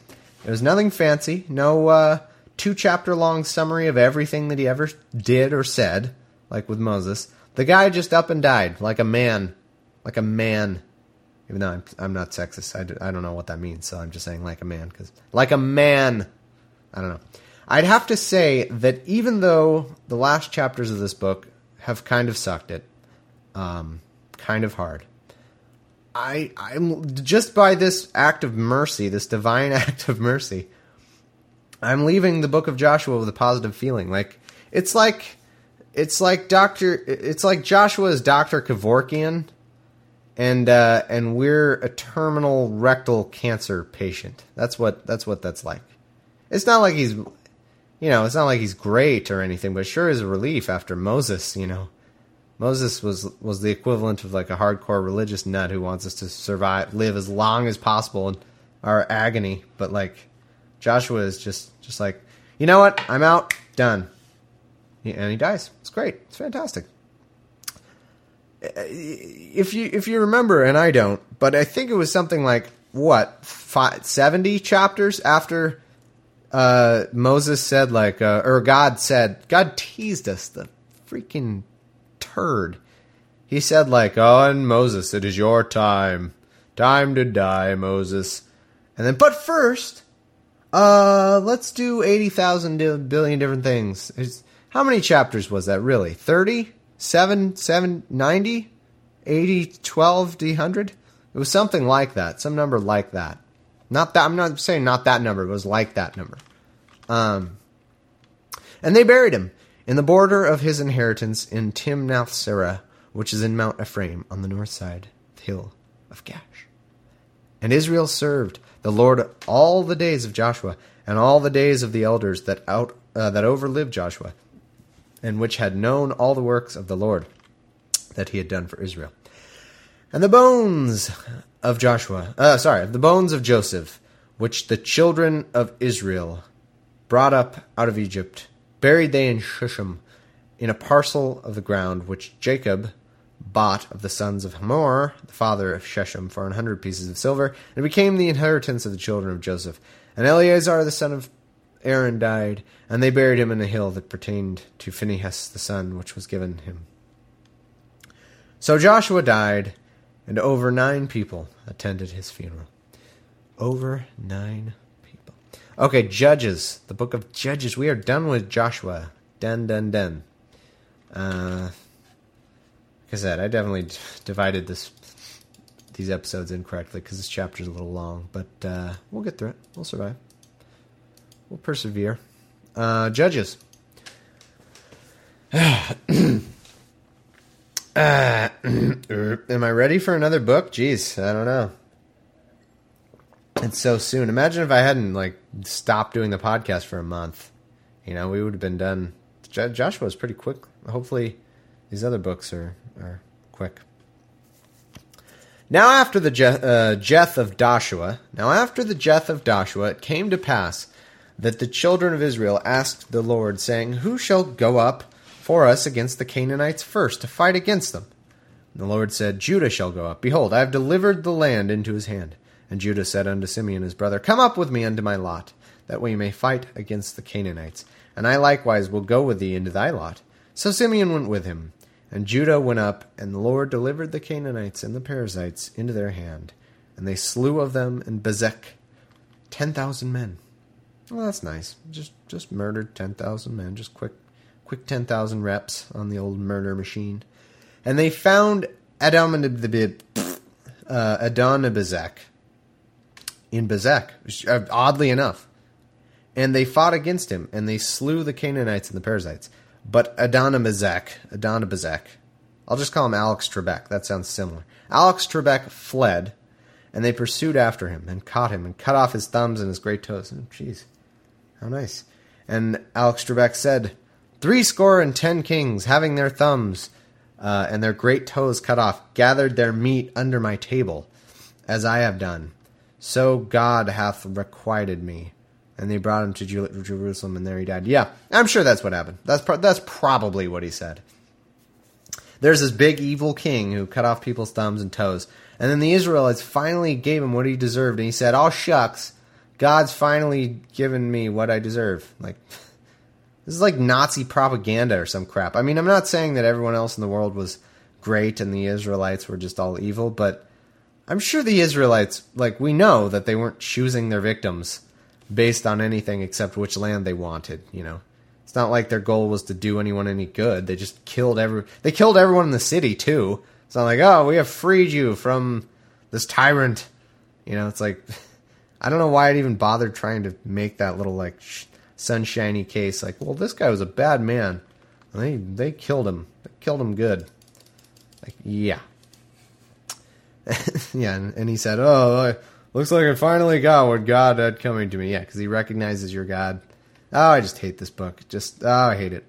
There was nothing fancy. No uh, two chapter long summary of everything that he ever did or said, like with Moses. The guy just up and died like a man, like a man. Even though I'm, I'm not sexist, I, I don't know what that means. So I'm just saying like a man because like a man. I don't know. I'd have to say that even though the last chapters of this book have kind of sucked it, um, kind of hard I I'm just by this act of mercy, this divine *laughs* act of mercy, I'm leaving the book of Joshua with a positive feeling. Like it's like it's like Doctor it's like Joshua is Doctor Kevorkian and uh, and we're a terminal rectal cancer patient. That's what that's what that's like. It's not like he's you know, it's not like he's great or anything, but sure is a relief after Moses, you know. Moses was was the equivalent of like a hardcore religious nut who wants us to survive, live as long as possible in our agony. But like Joshua is just just like, you know what? I'm out, done, and he dies. It's great. It's fantastic. If you if you remember, and I don't, but I think it was something like what five, 70 chapters after uh, Moses said like, uh, or God said, God teased us the freaking turd. He said like, "Oh, and Moses, it is your time, time to die, Moses." And then, but first, uh, let's do eighty thousand billion different things. It's, how many chapters was that really? 30? 7, 7, 90? 80, 12, D 100? It was something like that. Some number like that. Not that, I'm not saying not that number, it was like that number. Um, and they buried him in the border of his inheritance in Timnath Serah, which is in Mount Ephraim on the north side, the hill of Gaash. And Israel served the Lord all the days of Joshua and all the days of the elders that out uh, that overlived Joshua, and which had known all the works of the Lord that he had done for Israel. And the bones of Joshua, uh, sorry, the bones of Joseph, which the children of Israel brought up out of Egypt, buried they in Shushan, in a parcel of the ground which Jacob bought of the sons of Hamor, the father of Shechem, for an hundred pieces of silver, and it became the inheritance of the children of Joseph. And Eleazar the son of Aaron died, and they buried him in a hill that pertained to Phinehas the son, which was given him. So Joshua died, and over nine people attended his funeral. Over nine. Okay, Judges, the book of Judges. We are done with Joshua. Done, done, done. Uh, like I said, I definitely d- divided this these episodes incorrectly because this chapter's a little long, but uh, we'll get through it. We'll survive. We'll persevere. Uh, judges. uh, *clears throat* *clears throat* am I ready for another book? Jeez, I don't know. It's so soon. Imagine if I hadn't like stopped doing the podcast for a month. You know, we would have been done. Joshua was pretty quick. Hopefully, these other books are are quick. Now after the je- uh, Jeth of Joshua, now after the Jeth of Joshua, it came to pass that the children of Israel asked the Lord, saying, Who shall go up for us against the Canaanites first to fight against them? And the Lord said, Judah shall go up. Behold, I have delivered the land into his hand. And Judah said unto Simeon his brother, Come up with me unto my lot, that we may fight against the Canaanites. And I likewise will go with thee into thy lot. So Simeon went with him. And Judah went up, and the Lord delivered the Canaanites and the Perizzites into their hand. And they slew of them in Bezek ten thousand men. Well, that's nice. Just just murdered ten thousand men. Just quick, quick ten thousand reps on the old murder machine. And they found the uh, Adon Bezek in Bezek, oddly enough. And they fought against him, and they slew the Canaanites and the Perizzites. But Adonibezek, Adonibezek, I'll just call him Alex Trebek. That sounds similar. Alex Trebek fled, and they pursued after him and caught him and cut off his thumbs and his great toes. Oh, jeez, how nice! And Alex Trebek said, Three score and ten kings, having their thumbs uh, and their great toes cut off, gathered their meat under my table, as I have done. So God hath requited me and they brought him to Jerusalem, and there he died. Yeah, I'm sure that's what happened. That's pro- that's probably what he said. There's this big evil king who cut off people's thumbs and toes, and then the Israelites finally gave him what he deserved, and he said, "Oh shucks, God's finally given me what I deserve." Like *laughs* this is like Nazi propaganda or some crap. I mean, I'm not saying that everyone else in the world was great and the Israelites were just all evil, but I'm sure the Israelites, like we know that they weren't choosing their victims based on anything except which land they wanted. You know, it's not like their goal was to do anyone any good. They just killed every. They killed everyone in the city too. It's not like oh we have freed you from this tyrant. You know, it's like *laughs* I don't know why I'd even bothered trying to make that little like sh- sunshiny case. Like, well, this guy was a bad man. They they killed him. They killed him good. Like, yeah, *laughs* yeah. And, and he said, "Oh, looks like I finally got what God had coming to me." Yeah, because he recognizes your God. Oh, I just hate this book. Just oh, I hate it.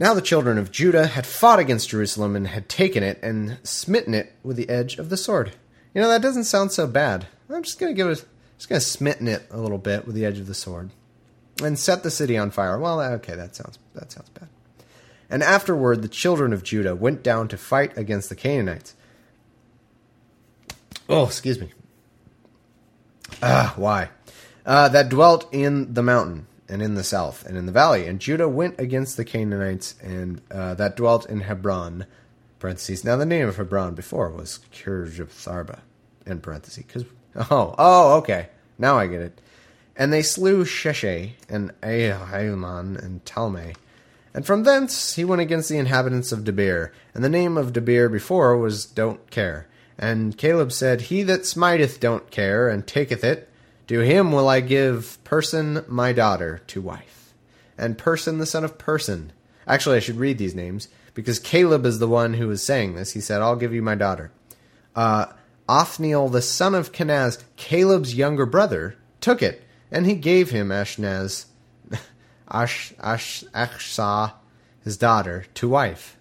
Now the children of Judah had fought against Jerusalem and had taken it and smitten it with the edge of the sword. You know that doesn't sound so bad. I'm just gonna give it, just gonna smitten it a little bit with the edge of the sword, and set the city on fire. Well, okay, that sounds that sounds bad. And afterward, the children of Judah went down to fight against the Canaanites. Oh, excuse me. Ah, why? Uh, that dwelt in the mountain and in the south and in the valley. And Judah went against the Canaanites and uh, that dwelt in Hebron. Parentheses. Now the name of Hebron before was Kirjatharba. Parentheses. Cause, oh, oh, okay. Now I get it. And they slew Sheshai and Ahiman and Talmai. And from thence he went against the inhabitants of Debir. And the name of Debir before was Don't Care. And Caleb said, He that smiteth don't care, and taketh it, to him will I give Person my daughter to wife. And Person the son of Person. Actually, I should read these names, because Caleb is the one who was saying this. He said, I'll give you my daughter. Uh, Othniel the son of Kenaz, Caleb's younger brother, took it, and he gave him Ashnaz, *laughs* Ash, Ash, Achsah, his daughter, to wife.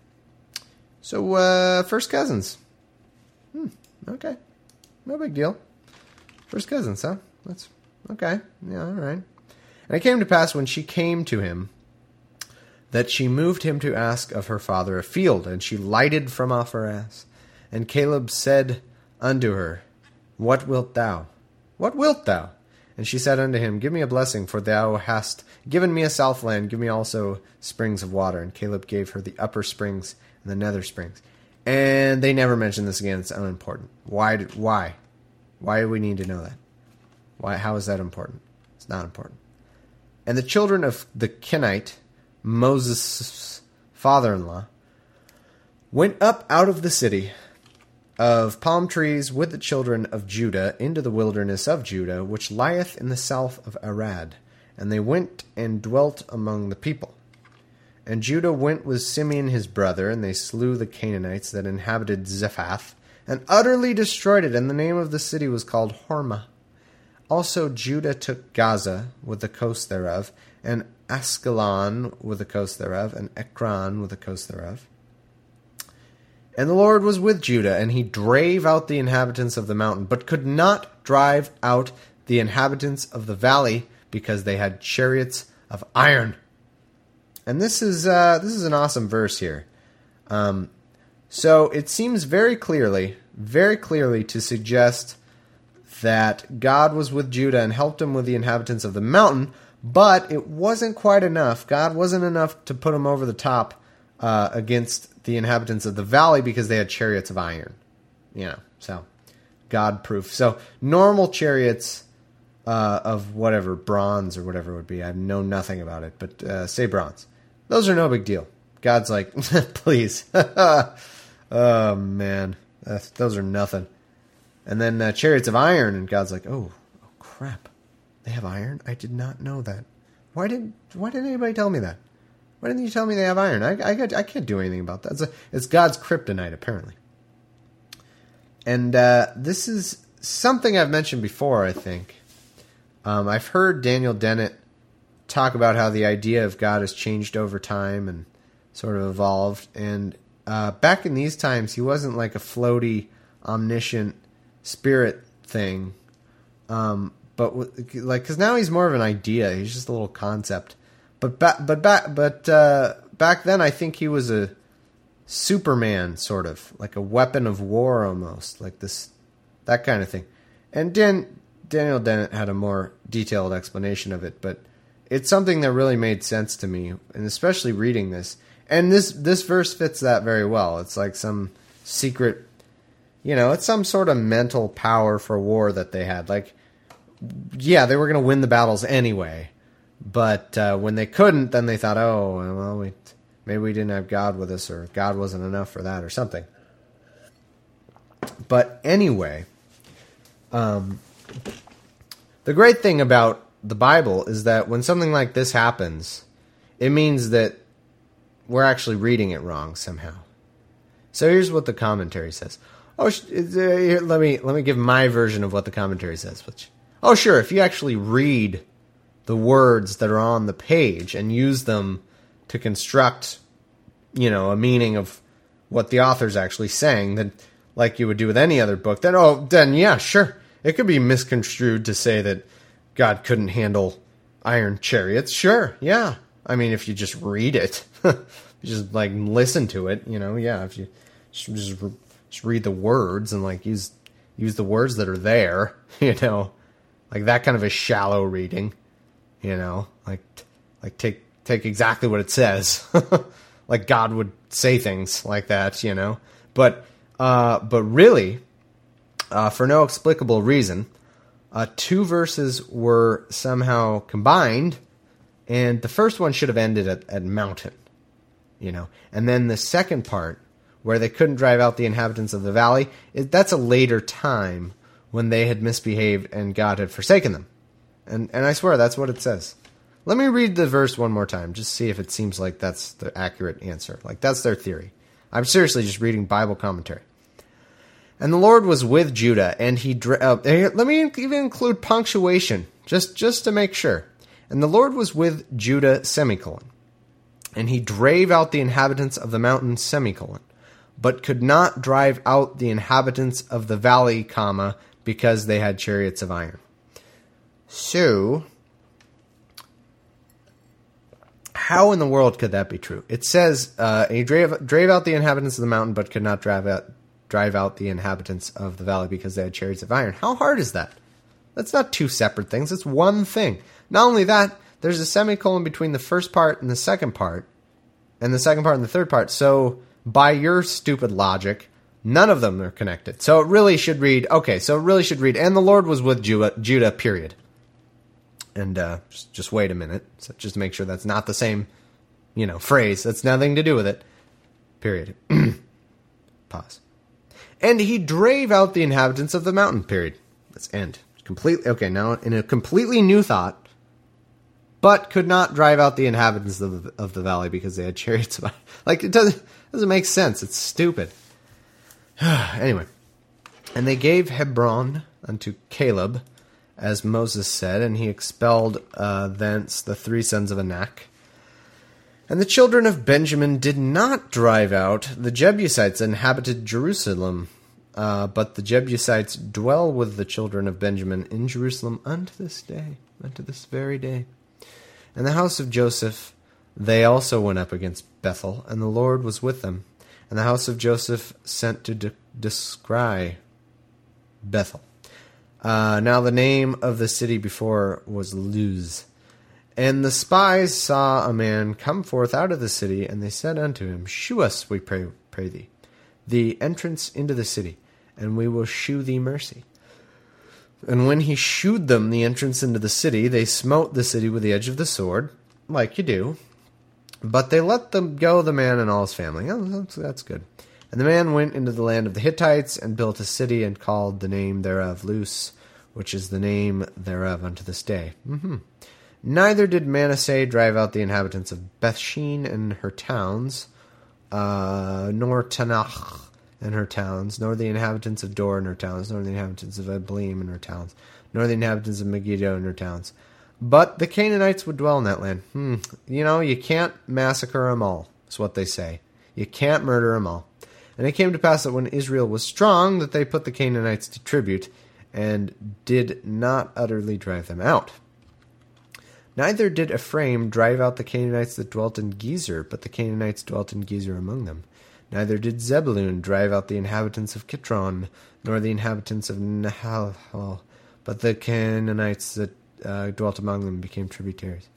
So, uh, first cousins. Okay. No big deal. First cousins, huh? That's okay. Yeah, all right. And it came to pass when she came to him that she moved him to ask of her father a field, and she lighted from off her ass. And Caleb said unto her, What wilt thou? What wilt thou? And she said unto him, Give me a blessing, for thou hast given me a southland. Give me also springs of water. And Caleb gave her the upper springs and the nether springs. And they never mention this again. It's unimportant. Why? Did, why? Why do we need to know that? Why? How is that important? It's not important. And the children of the Kenite, Moses' father-in-law, went up out of the city of palm trees with the children of Judah into the wilderness of Judah, which lieth in the south of Arad. And they went and dwelt among the people. And Judah went with Simeon his brother, and they slew the Canaanites that inhabited Zephath, and utterly destroyed it, and the name of the city was called Hormah. Also Judah took Gaza with the coast thereof, and Ascalon with the coast thereof, and Ekron with the coast thereof. And the Lord was with Judah, and he drave out the inhabitants of the mountain, but could not drive out the inhabitants of the valley, because they had chariots of iron. And this is uh, this is an awesome verse here. Um, so it seems very clearly, very clearly to suggest that God was with Judah and helped him with the inhabitants of the mountain, but it wasn't quite enough. God wasn't enough to put him over the top uh, against the inhabitants of the valley because they had chariots of iron. You know, so God proof. So normal chariots uh, of whatever bronze or whatever it would be. I know nothing about it, but uh, say bronze. Those are no big deal. God's like, *laughs* please. *laughs* oh man, those are nothing. And then uh, chariots of iron, and God's like, oh, oh, crap, they have iron. I did not know that. Why didn't Why didn't anybody tell me that? Why didn't you tell me they have iron? I I, got, I can't do anything about that. It's, a, it's God's kryptonite, apparently. And uh, this is something I've mentioned before. I think um, I've heard Daniel Dennett talk about how the idea of God has changed over time and sort of evolved. And uh, back in these times, he wasn't like a floaty, omniscient spirit thing. Um, but like, because now he's more of an idea. He's just a little concept. But back, but back, but uh, back then, I think he was a Superman sort of like a weapon of war, almost like this, that kind of thing. And Dan, Daniel Dennett had a more detailed explanation of it, but it's something that really made sense to me, and especially reading this. And this this verse fits that very well. It's like some secret, you know, it's some sort of mental power for war that they had. Like, yeah, they were going to win the battles anyway, but uh, when they couldn't, then they thought, oh, well, we maybe we didn't have God with us, or God wasn't enough for that, or something. But anyway, um, the great thing about the Bible is that when something like this happens, it means that we're actually reading it wrong somehow. So here's what the commentary says. Oh, uh, here, let me let me give my version of what the commentary says. Which, oh, sure, if you actually read the words that are on the page and use them to construct, you know, a meaning of what the author's actually saying, then like you would do with any other book, then oh, then yeah, sure, it could be misconstrued to say that God couldn't handle iron chariots. Sure, yeah. I mean, if you just read it, *laughs* just like listen to it, you know, yeah. If you just, just read the words and like use use the words that are there, *laughs* you know, like that kind of a shallow reading, you know, like like take take exactly what it says, *laughs* like God would say things like that, you know, but uh, but really, uh, for no explicable reason, uh, two verses were somehow combined, and the first one should have ended at, at mountain, you know, and then the second part where they couldn't drive out the inhabitants of the valley, it, that's a later time when they had misbehaved and God had forsaken them. And and I swear that's what it says. Let me read the verse one more time, just see if it seems like that's the accurate answer. Like that's their theory. I'm seriously just reading Bible commentary. And the Lord was with Judah, and he. Dra- uh, let me even include punctuation, just just to make sure. And the Lord was with Judah, semicolon. And he drave out the inhabitants of the mountain, semicolon but could not drive out the inhabitants of the valley, comma, because they had chariots of iron. So, how in the world could that be true? It says uh, he drave, drave out the inhabitants of the mountain, but could not drive out drive out the inhabitants of the valley because they had chariots of iron. How hard is that? That's not two separate things. It's one thing. Not only that, there's a semicolon between the first part and the second part, and the second part and the third part. So by your stupid logic, none of them are connected. So it really should read, okay, so it really should read, and the Lord was with Judah, Judah period. And uh, just, just wait a minute. So just make sure that's not the same, you know, phrase. That's nothing to do with it. Period. *clears throat* Pause. And he drave out the inhabitants of the mountain. Period. Let's end. Completely. Okay, now in a completely new thought, but could not drive out the inhabitants of the, of the valley because they had *laughs* chariots. Like it doesn't doesn't make sense. It's stupid. *sighs* anyway, and they gave Hebron unto Caleb, as Moses said, and he expelled uh, thence the three sons of Anak. And the children of Benjamin did not drive out the Jebusites inhabited Jerusalem, uh, but the Jebusites dwell with the children of Benjamin in Jerusalem unto this day, unto this very day. And the house of Joseph they also went up against Bethel, and the Lord was with them. And the house of Joseph sent to de- descry Bethel. Uh, now the name of the city before was Luz. And the spies saw a man come forth out of the city, and they said unto him, Shew us, we pray, pray thee, the entrance into the city, and we will shew thee mercy. And when he shewed them the entrance into the city, they smote the city with the edge of the sword, like you do, but they let them go, the man and all his family. Oh, that's, that's good. And the man went into the land of the Hittites and built a city and called the name thereof Luz, which is the name thereof unto this day. Mm-hmm. Neither did Manasseh drive out the inhabitants of Bethshean and her towns, uh, nor Taanach and her towns, nor the inhabitants of Dor and her towns, nor the inhabitants of Ibleam and her towns, nor the inhabitants of Megiddo and her towns. But the Canaanites would dwell in that land. Hmm. You know, you can't massacre them all, is what they say. You can't murder them all. And it came to pass that when Israel was strong, that they put the Canaanites to tribute, and did not utterly drive them out. Neither did Ephraim drive out the Canaanites that dwelt in Gezer, but the Canaanites dwelt in Gezer among them. Neither did Zebulun drive out the inhabitants of Kitron, nor the inhabitants of Nahal, but the Canaanites that uh, dwelt among them became tributaries.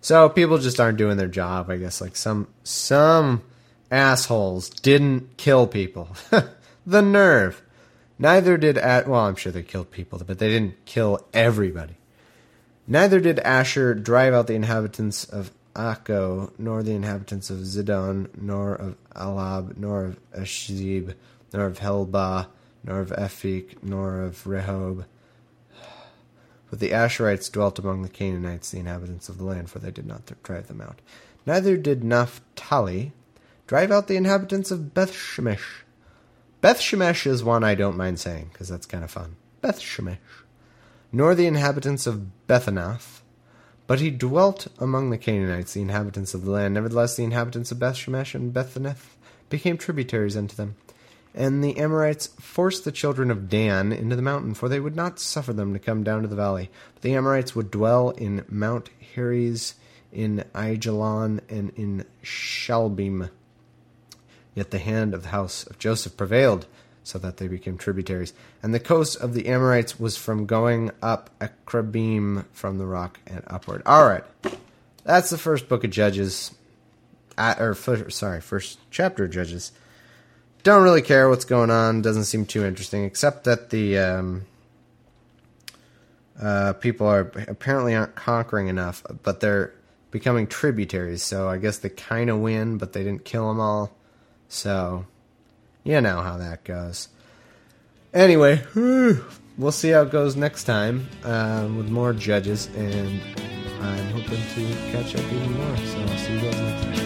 So people just aren't doing their job, I guess. Like some some assholes didn't kill people. *laughs* the nerve. Neither did at well, I'm sure they killed people, but they didn't kill everybody. Neither did Asher drive out the inhabitants of Accho, nor the inhabitants of Zidon, nor of Ahlab, nor of Ashzib, nor of Helbah, nor of Ephik, nor of Rehob. But the Asherites dwelt among the Canaanites, the inhabitants of the land, for they did not drive them out. Neither did Naphtali drive out the inhabitants of Beth Shemesh. Beth Shemesh is one I don't mind saying, because that's kind of fun. Beth Shemesh. Nor the inhabitants of Bethanath. But he dwelt among the Canaanites, the inhabitants of the land. Nevertheless, the inhabitants of Bethshemesh and Bethanath became tributaries unto them. And the Amorites forced the children of Dan into the mountain, for they would not suffer them to come down to the valley. But the Amorites would dwell in Mount Heres, in Aijalon, and in Shalbim. Yet the hand of the house of Joseph prevailed, so that they became tributaries. And the coast of the Amorites was from going up Akrabbim from the rock and upward. All right, that's the first book of Judges, uh, or first, sorry, first chapter of Judges. Don't really care what's going on. Doesn't seem too interesting, except that the um, uh, people are apparently aren't conquering enough, but they're becoming tributaries. So I guess they kind of win, but they didn't kill them all. So you know how that goes. Anyway, we'll see how it goes next time uh, with more judges, and I'm hoping to catch up even more. So I'll see you guys next time.